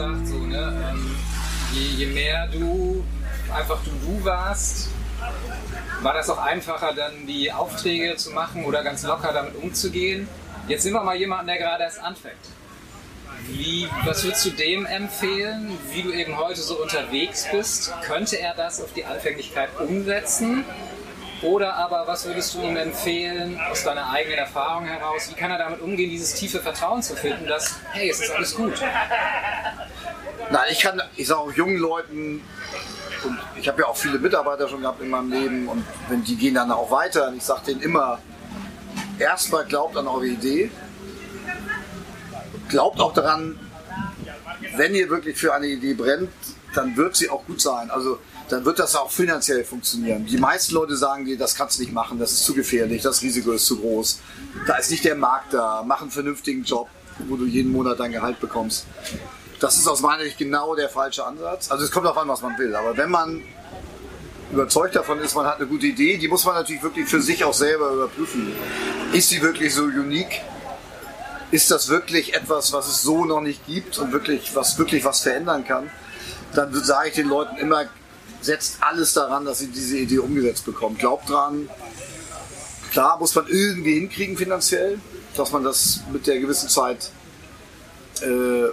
gesagt, so, ne, ähm, je, je mehr du einfach du du warst, war das auch einfacher, dann die Aufträge zu machen oder ganz locker damit umzugehen. Jetzt sind wir mal jemanden, der gerade erst anfängt. Wie, was würdest du dem empfehlen, wie du eben heute so unterwegs bist? Könnte er das auf die Anfänglichkeit umsetzen? Oder aber was würdest du ihm empfehlen, aus deiner eigenen Erfahrung heraus? Wie kann er damit umgehen, dieses tiefe Vertrauen zu finden, dass, hey, es ist alles gut? Nein, ich kann, ich sage auch jungen Leuten, und ich habe ja auch viele Mitarbeiter schon gehabt in meinem Leben und wenn die gehen dann auch weiter und ich sage denen immer, erstmal glaubt an eure Idee, glaubt auch daran, wenn ihr wirklich für eine Idee brennt, dann wird sie auch gut sein. Also dann wird das auch finanziell funktionieren. Die meisten Leute sagen dir, das kannst du nicht machen, das ist zu gefährlich, das Risiko ist zu groß, da ist nicht der Markt da, mach einen vernünftigen Job, wo du jeden Monat dein Gehalt bekommst. Das ist aus meiner Sicht genau der falsche Ansatz. Also es kommt darauf an, was man will. Aber wenn man überzeugt davon ist, man hat eine gute Idee, die muss man natürlich wirklich für sich auch selber überprüfen. Ist sie wirklich so unique? Ist das wirklich etwas, was es so noch nicht gibt und wirklich, was wirklich was verändern kann? Dann sage ich den Leuten immer, setzt alles daran, dass sie diese Idee umgesetzt bekommen. Glaubt dran. Klar muss man irgendwie hinkriegen finanziell, dass man das mit der gewissen Zeit äh,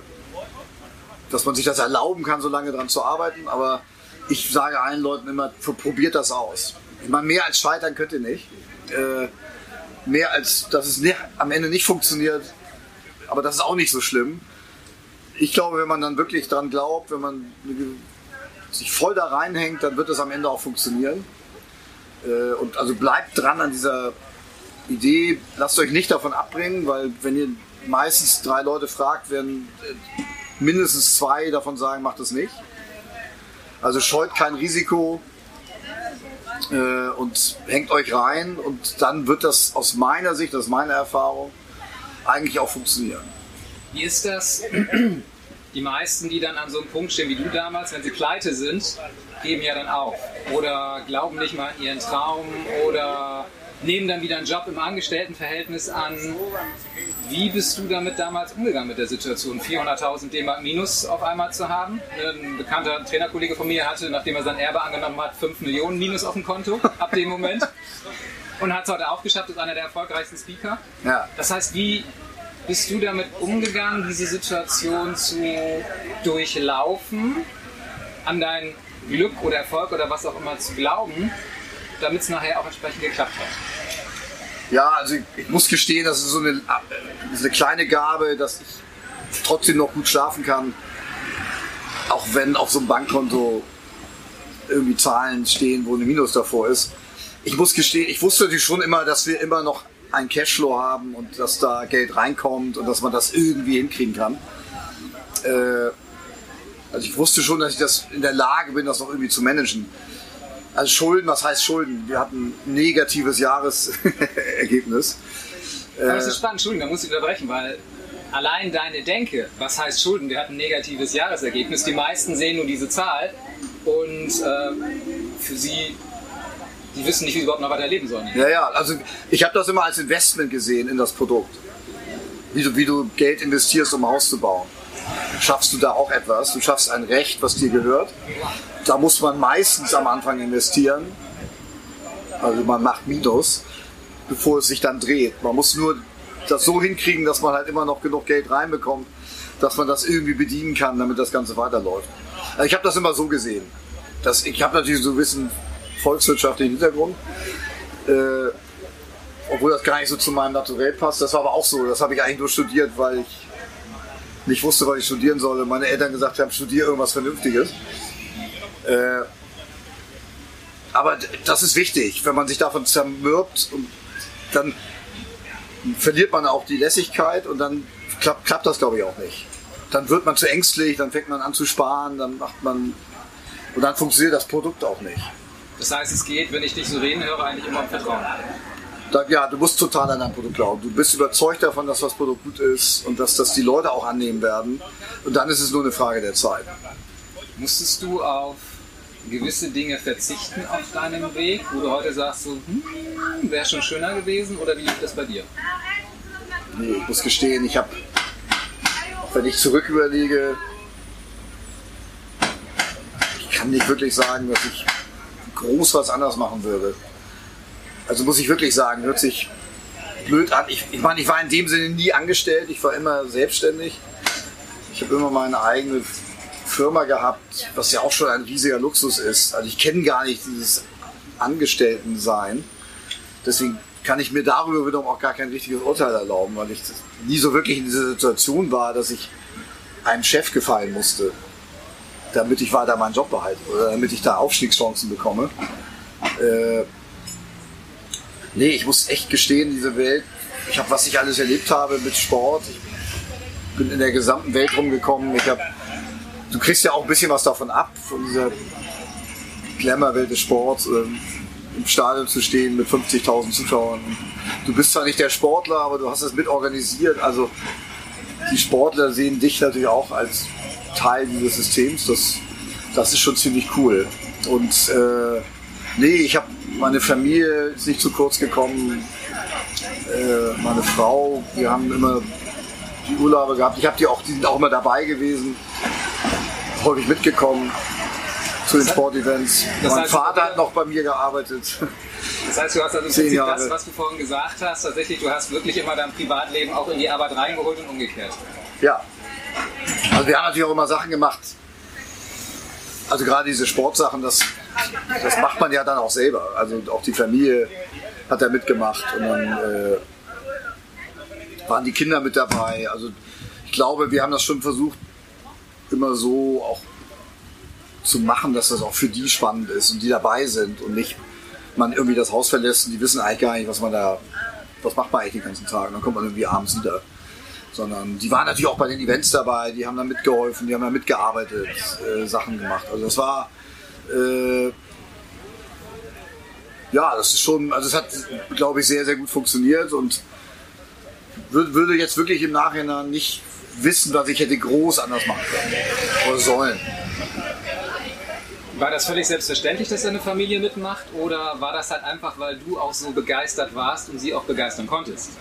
dass man sich das erlauben kann, so lange daran zu arbeiten. Aber ich sage allen Leuten immer, probiert das aus. Ich meine, mehr als scheitern könnt ihr nicht. Äh, mehr als, dass es nicht, am Ende nicht funktioniert, aber das ist auch nicht so schlimm. Ich glaube, wenn man dann wirklich daran glaubt, wenn man sich voll da reinhängt, dann wird es am Ende auch funktionieren. Äh, und also bleibt dran an dieser Idee, lasst euch nicht davon abbringen, weil wenn ihr meistens drei Leute fragt, werden äh, mindestens zwei davon sagen, macht es nicht. Also scheut kein Risiko äh, und hängt euch rein und dann wird das aus meiner Sicht, das ist meine Erfahrung, eigentlich auch funktionieren. Wie ist das? Die meisten, die dann an so einem Punkt stehen wie du damals, wenn sie pleite sind, geben ja dann auf oder glauben nicht mal an ihren Traum oder nehmen dann wieder einen Job im Angestelltenverhältnis an. Wie bist du damit damals umgegangen mit der Situation, 400.000 D-Mark Minus auf einmal zu haben? Ein bekannter Trainerkollege von mir hatte, nachdem er sein Erbe angenommen hat, 5 Millionen Minus auf dem Konto ab dem Moment. Und hat es heute auch geschafft, ist einer der erfolgreichsten Speaker. Ja. Das heißt, wie bist du damit umgegangen, diese Situation zu durchlaufen, an dein Glück oder Erfolg oder was auch immer zu glauben damit es nachher auch entsprechend geklappt hat? Ja, also ich, ich muss gestehen, das ist so eine, ist eine kleine Gabe, dass ich trotzdem noch gut schlafen kann. Auch wenn auf so einem Bankkonto irgendwie Zahlen stehen, wo ein Minus davor ist. Ich muss gestehen, ich wusste natürlich schon immer, dass wir immer noch einen Cashflow haben und dass da Geld reinkommt und dass man das irgendwie hinkriegen kann. Äh, also ich wusste schon, dass ich das in der Lage bin, das noch irgendwie zu managen. Also Schulden, was heißt Schulden? Wir hatten ein negatives Jahresergebnis. Aber das ist spannend, Entschuldigung, da muss ich unterbrechen, weil allein deine Denke, was heißt Schulden, wir hatten ein negatives Jahresergebnis, die meisten sehen nur diese Zahl und äh, für sie, die wissen nicht, wie sie überhaupt noch weiter leben sollen. Ja, ja, also ich habe das immer als Investment gesehen in das Produkt. Wie du, wie du Geld investierst, um ein Haus zu bauen. Schaffst du da auch etwas? Du schaffst ein Recht, was dir gehört da muss man meistens am Anfang investieren. Also man macht Minus, bevor es sich dann dreht. Man muss nur das so hinkriegen, dass man halt immer noch genug Geld reinbekommt, dass man das irgendwie bedienen kann, damit das Ganze weiterläuft. Also ich habe das immer so gesehen. Das, ich habe natürlich so bisschen volkswirtschaftlichen Hintergrund. Äh, obwohl das gar nicht so zu meinem Naturell passt. Das war aber auch so. Das habe ich eigentlich nur studiert, weil ich nicht wusste, was ich studieren soll. Meine Eltern gesagt haben, studiere irgendwas Vernünftiges. Äh, aber das ist wichtig, wenn man sich davon zermürbt und dann verliert man auch die Lässigkeit und dann klappt, klappt das glaube ich auch nicht. Dann wird man zu ängstlich, dann fängt man an zu sparen, dann macht man und dann funktioniert das Produkt auch nicht. Das heißt, es geht, wenn ich dich so reden höre, eigentlich immer um Vertrauen. Da, ja, du musst total an dein Produkt glauben. Du bist überzeugt davon, dass das Produkt gut ist und dass das die Leute auch annehmen werden. Und dann ist es nur eine Frage der Zeit. Musstest du auf gewisse Dinge verzichten auf deinem Weg, wo du heute sagst, so, hm, wäre schon schöner gewesen oder wie liegt das bei dir? Nee, ich muss gestehen, ich habe, wenn ich zurück überlege, kann nicht wirklich sagen, dass ich groß was anders machen würde. Also muss ich wirklich sagen, hört sich blöd an. Ich, ich meine, ich war in dem Sinne nie angestellt, ich war immer selbstständig. Ich habe immer meine eigene Firma gehabt, was ja auch schon ein riesiger Luxus ist. Also ich kenne gar nicht dieses Angestellten-Sein. Deswegen kann ich mir darüber wiederum auch gar kein richtiges Urteil erlauben, weil ich nie so wirklich in dieser Situation war, dass ich einem Chef gefallen musste, damit ich weiter meinen Job behalte oder damit ich da Aufstiegschancen bekomme. Äh, nee, ich muss echt gestehen, diese Welt, ich habe, was ich alles erlebt habe mit Sport, ich bin in der gesamten Welt rumgekommen, ich habe, du kriegst ja auch ein bisschen was davon ab, von dieser Glamour-Welt des Sports, ähm, im Stadion zu stehen mit 50.000 Zuschauern. Du bist zwar nicht der Sportler, aber du hast es mit organisiert, also die Sportler sehen dich natürlich auch als Teil dieses Systems. Das, das ist schon ziemlich cool. Und äh, nee, ich habe meine Familie ist nicht zu kurz gekommen. Äh, meine Frau, wir haben immer die Urlaube gehabt. Ich habe die auch, die sind auch immer dabei gewesen, häufig mitgekommen zu den Sportevents. Mein heißt, Vater hat noch bei mir gearbeitet. Das heißt, du hast also im das, was du vorhin gesagt hast, tatsächlich, du hast wirklich immer dein Privatleben auch in die Arbeit reingeholt und umgekehrt. Ja. Also wir haben natürlich auch immer Sachen gemacht. Also gerade diese Sportsachen, das, das macht man ja dann auch selber. Also auch die Familie hat da mitgemacht und dann äh, waren die Kinder mit dabei. Also ich glaube, wir haben das schon versucht, immer so auch zu machen, dass das auch für die spannend ist und die dabei sind und nicht man irgendwie das Haus verlässt und die wissen eigentlich gar nicht, was man da, was macht man eigentlich den ganzen Tag. Und dann kommt man irgendwie abends wieder. Sondern die waren natürlich auch bei den Events dabei, die haben da mitgeholfen, die haben da mitgearbeitet, äh, Sachen gemacht. Also das war äh, ja, das ist schon, also es hat, glaube ich, sehr, sehr gut funktioniert und würde jetzt wirklich im Nachhinein nicht wissen, was ich hätte groß anders machen können oder sollen. War das völlig selbstverständlich, dass deine Familie mitmacht oder war das halt einfach, weil du auch so begeistert warst und sie auch begeistern konntest?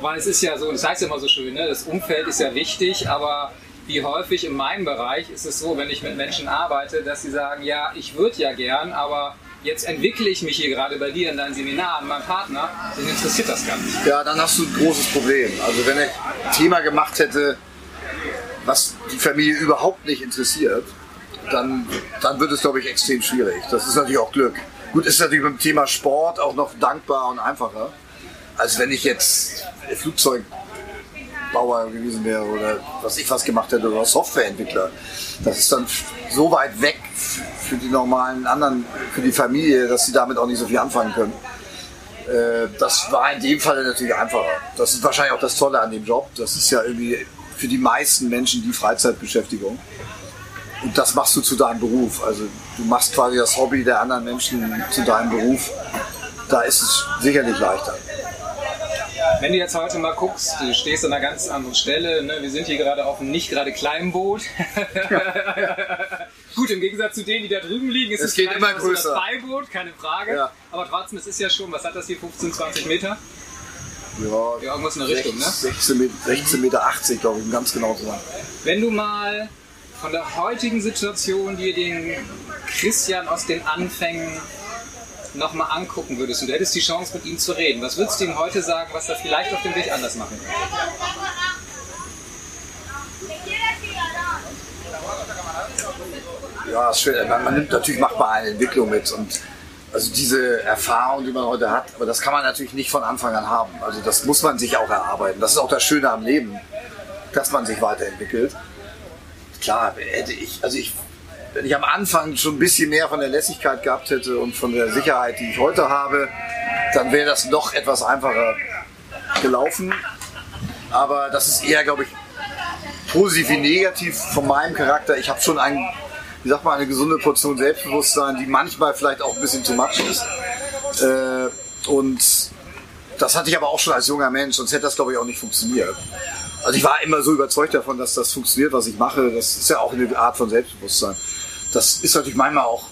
Weil es ist ja so, das heißt ja immer so schön, ne? das Umfeld ist ja wichtig, aber wie häufig in meinem Bereich ist es so, wenn ich mit Menschen arbeite, dass sie sagen, ja, ich würde ja gern, aber jetzt entwickle ich mich hier gerade bei dir in deinem Seminar an meinem Partner, den interessiert das gar nicht. Ja, dann hast du ein großes Problem. Also wenn ich ein Thema gemacht hätte, was die Familie überhaupt nicht interessiert, dann, dann wird es, glaube ich, extrem schwierig. Das ist natürlich auch Glück. Gut, ist natürlich beim Thema Sport auch noch dankbar und einfacher, als wenn ich jetzt Flugzeugbauer gewesen wäre oder was ich was gemacht hätte oder Softwareentwickler. Das ist dann so weit weg für die normalen anderen, für die Familie, dass sie damit auch nicht so viel anfangen können. Äh, das war in dem Fall natürlich einfacher. Das ist wahrscheinlich auch das Tolle an dem Job. Das ist ja irgendwie für die meisten Menschen die Freizeitbeschäftigung. Und das machst du zu deinem Beruf. Also du machst quasi das Hobby der anderen Menschen zu deinem Beruf. Da ist es sicherlich leichter. Wenn du jetzt heute mal guckst, du stehst an einer ganz anderen Stelle, ne? wir sind hier gerade auf einem nicht gerade kleinen Boot. Gut, im Gegensatz zu denen, die da drüben liegen, ist es, es geht immer größer. das Beiboot, keine Frage. Ja. Aber trotzdem, es ist ja schon, was hat das hier, 15, 20 Meter? Ja, ja irgendwas in der 16, Richtung, ne? 16 Meter, 16 Meter 80, glaube ich, um ganz genau zu sagen. Wenn du mal von der heutigen Situation dir den Christian aus den Anfängen nochmal angucken würdest und du hättest die Chance mit ihm zu reden, was würdest du ihm heute sagen, was er vielleicht auf dem Weg anders machen könnte? Ja, ist schön. Man, man nimmt natürlich macht man eine Entwicklung mit und also diese Erfahrung, die man heute hat, aber das kann man natürlich nicht von Anfang an haben. Also das muss man sich auch erarbeiten. Das ist auch das Schöne am Leben, dass man sich weiterentwickelt. Klar, hätte ich, also ich, wenn ich am Anfang schon ein bisschen mehr von der Lässigkeit gehabt hätte und von der Sicherheit, die ich heute habe, dann wäre das noch etwas einfacher gelaufen. Aber das ist eher, glaube ich, positiv wie negativ von meinem Charakter. Ich habe schon ein ich sag mal, eine gesunde Portion Selbstbewusstsein, die manchmal vielleicht auch ein bisschen zu much ist. Äh, und das hatte ich aber auch schon als junger Mensch, sonst hätte das, glaube ich, auch nicht funktioniert. Also ich war immer so überzeugt davon, dass das funktioniert, was ich mache. Das ist ja auch eine Art von Selbstbewusstsein. Das ist natürlich manchmal auch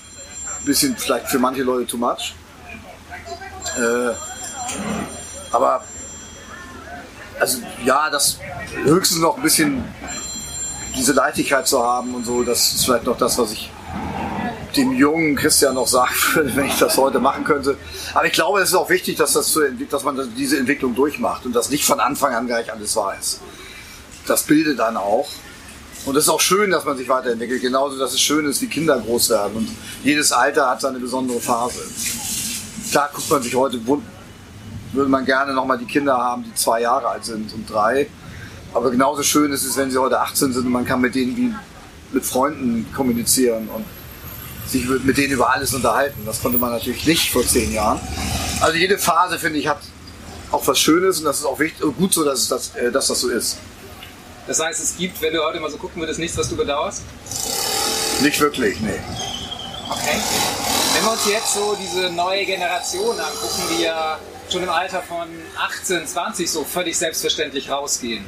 ein bisschen vielleicht für manche Leute too much. Äh, aber also ja, das höchstens noch ein bisschen diese Leichtigkeit zu haben und so, das ist vielleicht noch das, was ich dem jungen Christian noch sagen würde, wenn ich das heute machen könnte. Aber ich glaube, es ist auch wichtig, dass, das so, dass man diese Entwicklung durchmacht und das nicht von Anfang an gleich alles weiß. Das bildet dann auch. Und es ist auch schön, dass man sich weiterentwickelt. Genauso, dass es schön ist, wie Kinder groß werden. Und jedes Alter hat seine besondere Phase. Klar guckt man sich heute, würde man gerne nochmal die Kinder haben, die zwei Jahre alt sind und drei. Aber genauso schön ist es, wenn sie heute 18 sind und man kann mit denen wie mit Freunden kommunizieren und sich mit denen über alles unterhalten. Das konnte man natürlich nicht vor zehn Jahren. Also jede Phase, finde ich, hat auch was Schönes und das ist auch wichtig und gut so, dass, das, äh, dass das so ist. Das heißt, es gibt, wenn du heute mal so gucken würdest, nichts, was du bedauerst? Nicht wirklich, nee. Okay. Wenn wir uns jetzt so diese neue Generation angucken, die ja schon im Alter von 18, 20 so völlig selbstverständlich rausgehen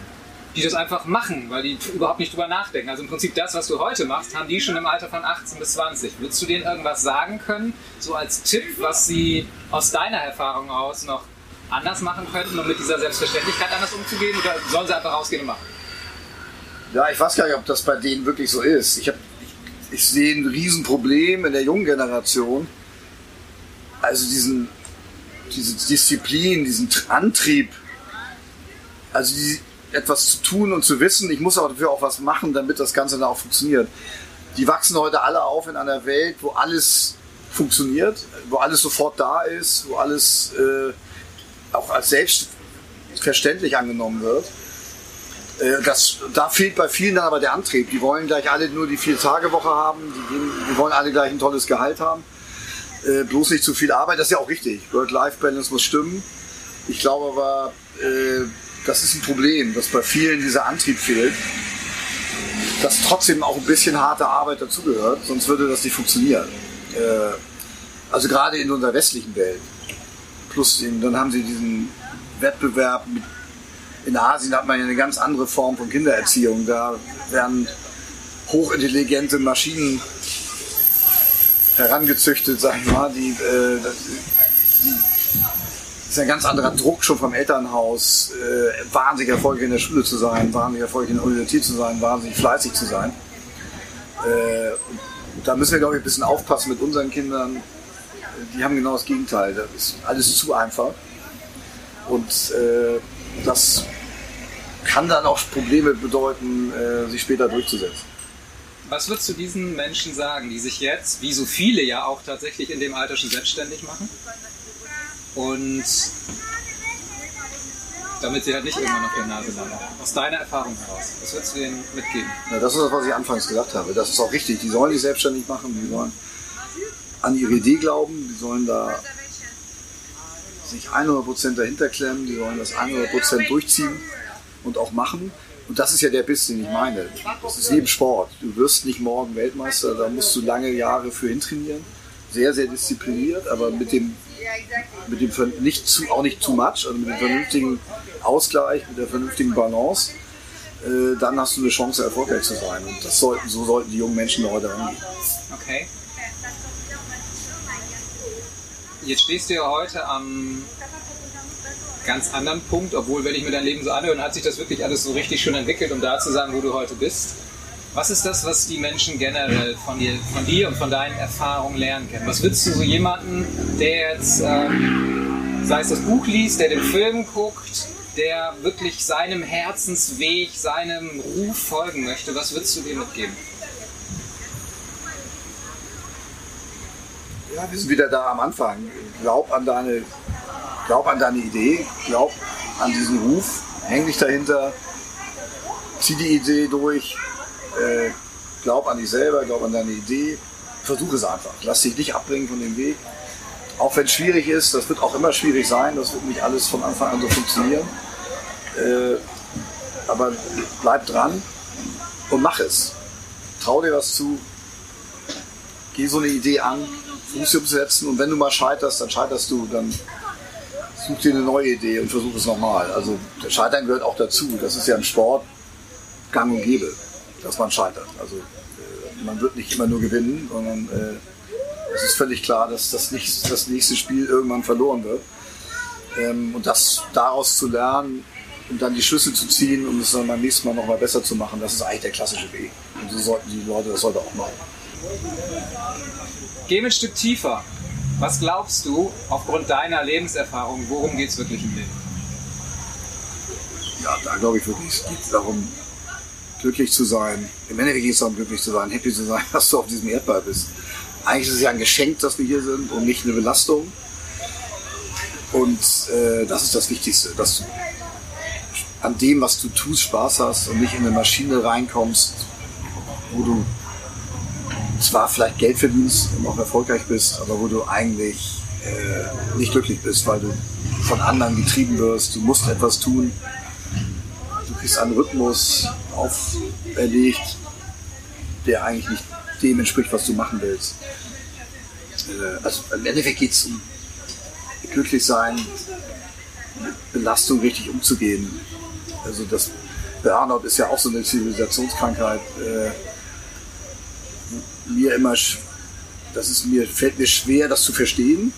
die das einfach machen, weil die überhaupt nicht drüber nachdenken. Also im Prinzip das, was du heute machst, haben die schon im Alter von 18 bis 20. Würdest du denen irgendwas sagen können, so als Tipp, was sie aus deiner Erfahrung aus noch anders machen könnten, um mit dieser Selbstverständlichkeit anders umzugehen? Oder sollen sie einfach rausgehen und machen? Ja, ich weiß gar nicht, ob das bei denen wirklich so ist. Ich, hab, ich, ich sehe ein Riesenproblem in der jungen Generation. Also diesen, diese Disziplin, diesen Antrieb. Also die, etwas zu tun und zu wissen, ich muss auch dafür auch was machen, damit das Ganze dann auch funktioniert. Die wachsen heute alle auf in einer Welt, wo alles funktioniert, wo alles sofort da ist, wo alles äh, auch als selbstverständlich angenommen wird. Äh, das, da fehlt bei vielen dann aber der Antrieb. Die wollen gleich alle nur die Vier-Tage-Woche haben, die, gehen, die, wollen alle gleich ein tolles Gehalt haben. Äh, bloß nicht zu viel Arbeit, das ist ja auch richtig. Work-Life-Balance muss stimmen. Ich glaube aber, äh, das ist ein Problem, dass bei vielen dieser Antrieb fehlt, dass trotzdem auch ein bisschen harte Arbeit dazugehört, sonst würde das nicht funktionieren. Äh, also gerade in unserer westlichen Welt. Plus dann haben sie diesen Wettbewerb mit, in Asien hat man ja eine ganz andere Form von Kindererziehung. Da werden hochintelligente Maschinen herangezüchtet, sag ich mal, die, äh, die ist ein ganz anderer Druck schon vom Elternhaus, äh, wahnsinnig erfolgreich in der Schule zu sein, wahnsinnig erfolgreich in der Universität zu sein, wahnsinnig fleißig zu sein. Äh, da müssen wir, glaube ich, ein bisschen aufpassen mit unseren Kindern. Die haben genau das Gegenteil. Das ist alles zu einfach. Und äh, das kann dann auch Probleme bedeuten, äh, sich später durchzusetzen. Was würdest du diesen Menschen sagen, die sich jetzt, wie so viele ja auch tatsächlich in dem Alter schon selbstständig machen? Und damit sie halt nicht irgendwann auf der Nase landen. Aus deiner Erfahrung heraus, was würdest du denen mitgeben? Ja, das ist das, was ich anfangs gesagt habe. Das ist auch richtig. Die sollen sich selbstständig machen, die sollen an ihre Idee glauben, die sollen da sich 100% dahinter klemmen, die sollen das 100% durchziehen und auch machen. Und das ist ja der Biss, den ich meine. Das ist wie im Sport. Du wirst nicht morgen Weltmeister, da musst du lange Jahre für hintrainieren. Sehr, sehr diszipliniert, aber mit dem mit dem nicht zu, auch nicht too much, also mit dem vernünftigen Ausgleich, mit der vernünftigen Balance, äh, dann hast du eine Chance, erfolgreich zu sein. Und das sollten, so sollten die jungen Menschen heute rangehen. Okay. Jetzt stehst du ja heute am ganz anderen Punkt, obwohl, wenn ich mir dein Leben so anhöre, hat sich das wirklich alles so richtig schön entwickelt, um da zu sein, wo du heute bist. Was ist das, was die Menschen generell von dir, von dir und von deinen Erfahrungen lernen können? Was würdest du so jemanden, der jetzt, ähm, sei es das Buch liest, der den Film guckt, der wirklich seinem Herzensweg, seinem Ruf folgen möchte, was würdest du dir mitgeben? Ja, wir sind wieder da am Anfang. Glaub an deine, glaub an deine Idee, glaub an diesen Ruf, häng dich dahinter, zieh die Idee durch, äh, glaub an dich selber, glaub an deine Idee, versuch es einfach. Lass dich nicht abbringen von dem Weg. Auch wenn es schwierig ist, das wird auch immer schwierig sein, das wird nicht alles von Anfang an so funktionieren. Äh, aber bleib dran und mach es. Trau dir was zu, geh so eine Idee an, versuch sie umzusetzen und wenn du mal scheiterst, dann scheiterst du, dann such dir eine neue Idee und versuch es nochmal. Also Scheitern gehört auch dazu. Das ist ja im Sport gang und gäbe dass man scheitert. Also äh, man wird nicht immer nur gewinnen, sondern äh, es ist völlig klar, dass das, nicht, das nächste Spiel irgendwann verloren wird. Ähm, und das daraus zu lernen und dann die Schlüssel zu ziehen, um es dann beim nächsten Mal nochmal besser zu machen, das ist eigentlich der klassische Weg. Und so sollten die Leute das heute auch machen. Geh ein Stück tiefer. Was glaubst du, aufgrund deiner Lebenserfahrung, worum geht es wirklich im Leben? Ja, da glaube ich wirklich, es geht darum, glücklich zu sein. Im Endeffekt geht es darum, glücklich zu sein, happy zu sein, dass du auf diesem Erdball bist. Eigentlich ist es ja ein Geschenk, dass wir hier sind und nicht eine Belastung. Und äh, das ist das Wichtigste, dass du an dem, was du tust, Spaß hast und nicht in eine Maschine reinkommst, wo du zwar vielleicht Geld verdienst und auch erfolgreich bist, aber wo du eigentlich äh, nicht glücklich bist, weil du von anderen getrieben wirst. Du musst etwas tun. Du kriegst einen Rhythmus auferlegt, der eigentlich nicht dem entspricht, was du machen willst. Äh, also im Endeffekt geht es um glücklich sein, mit Belastung richtig umzugehen. Also das Burnout ist ja auch so eine Zivilisationskrankheit. Äh, mir immer, das ist mir, fällt mir schwer, das zu verstehen,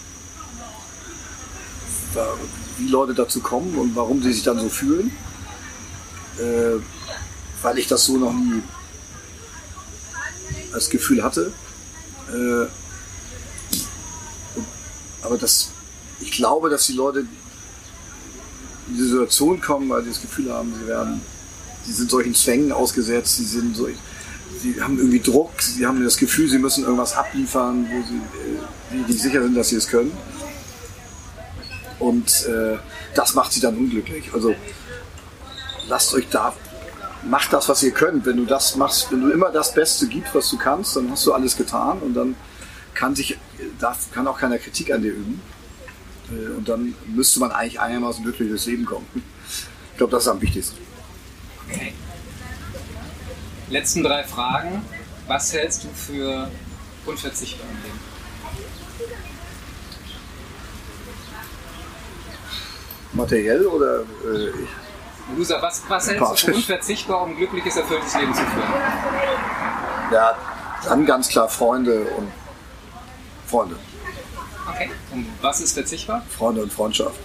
wie Leute dazu kommen und warum sie sich dann so fühlen, äh, weil ich das so noch nie als Gefühl hatte. Äh, aber das, ich glaube, dass die Leute in die Situation kommen, weil sie das Gefühl haben, sie werden, sie sind solchen Zwängen ausgesetzt, sie sind so, sie haben irgendwie Druck, sie haben das Gefühl, sie müssen irgendwas abliefern, wo sie äh, sicher sind, dass sie es können. Und äh, das macht sie dann unglücklich. Also lasst euch da, macht das, was ihr könnt. Wenn du das machst, wenn du immer das Beste gibst, was du kannst, dann hast du alles getan und dann kann sich, darf, kann auch keiner Kritik an dir üben. Äh, und dann müsste man eigentlich einigermaßen glücklich durchs Leben kommen. Ich glaube, das ist am wichtigsten. Okay. Letzten drei Fragen. Was hältst du für unverzichtbar im Leben? Materiell oder äh, Loser, was, was hältst du für unverzichtbar, um ein glückliches, erfülltes Leben zu führen? Ja, dann ganz klar Freunde und Freunde. Okay. Und was ist verzichtbar? Freunde und Freundschaft.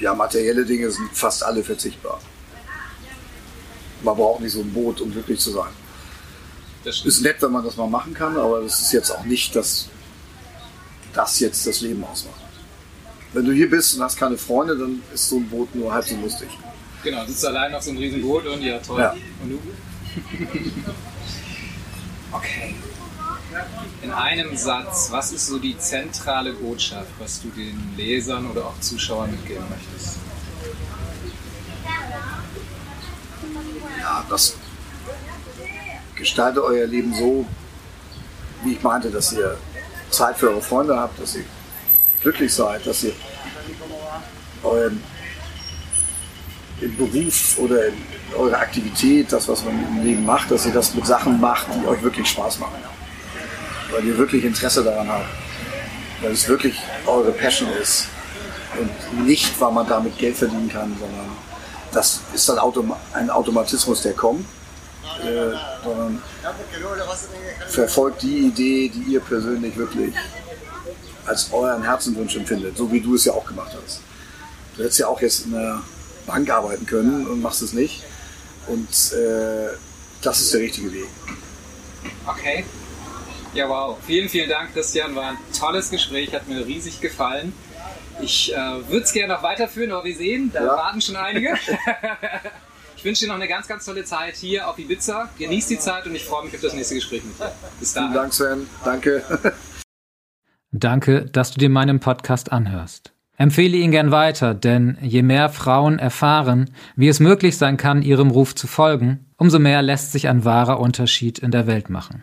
Ja, materielle Dinge sind fast alle verzichtbar man braucht nicht so ein Boot, um glücklich zu sein. Das ist nett, wenn man das mal machen kann, aber das ist jetzt auch nicht, dass das jetzt das Leben ausmacht. Wenn du hier bist und hast keine Freunde, dann ist so ein Boot nur halb so lustig. Genau, sitzt allein auf so einem riesen Boot und ja, toll. Ja. Und du? okay. In einem Satz, was ist so die zentrale Botschaft, was du den Lesern oder auch Zuschauern mitgeben möchtest? Ja, das gestaltet euer Leben so, wie ich meinte, dass ihr Zeit für eure Freunde habt, dass ihr glücklich seid, dass ihr euren im Beruf oder in eurer Aktivität, das, was man im Leben macht, dass ihr das mit Sachen macht, die euch wirklich Spaß machen. Weil ihr wirklich Interesse daran habt. Weil es wirklich eure Passion ist. Und nicht, weil man damit Geld verdienen kann, sondern das ist dann Autom ein Automatismus, der kommt, äh, verfolgt die Idee, die ihr persönlich wirklich als euren Herzenwunsch empfindet, so wie du es ja auch gemacht hast. Du hättest ja auch jetzt in der Bank arbeiten können und machst es nicht. Und äh, das ist der richtige Weg. Okay. Ja, wow. Vielen, vielen Dank, Christian. War ein tolles Gespräch, hat mir riesig gefallen. Ich äh, würde es gerne noch weiterführen, aber wir sehen, da ja. warten schon einige. ich wünsche dir noch eine ganz, ganz tolle Zeit hier auf Ibiza. Genieß die Zeit und ich freue mich auf das nächste Gespräch mit dir. Bis dahin. Vielen Dank, Sven. Danke. Danke, dass du dir meinen Podcast anhörst. Empfehle ihn gern weiter, denn je mehr Frauen erfahren, wie es möglich sein kann, ihrem Ruf zu folgen, umso mehr lässt sich ein wahrer Unterschied in der Welt machen.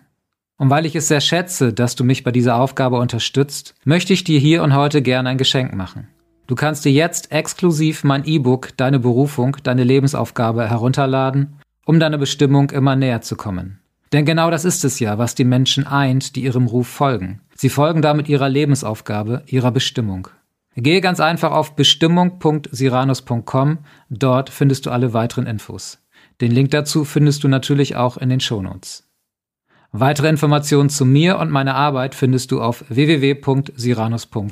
Und weil ich es sehr schätze, dass du mich bei dieser Aufgabe unterstützt, möchte ich dir hier und heute gerne ein Geschenk machen. Du kannst dir jetzt exklusiv mein E-Book Deine Berufung, deine Lebensaufgabe herunterladen, um deiner Bestimmung immer näher zu kommen. Denn genau das ist es ja, was die Menschen eint, die ihrem Ruf folgen. Sie folgen damit ihrer Lebensaufgabe, ihrer Bestimmung. Gehe ganz einfach auf bestimmung.siranus.com, dort findest du alle weiteren Infos. Den Link dazu findest du natürlich auch in den Shownotes. Weitere Informationen zu mir und meiner Arbeit findest du auf www.siranus.com.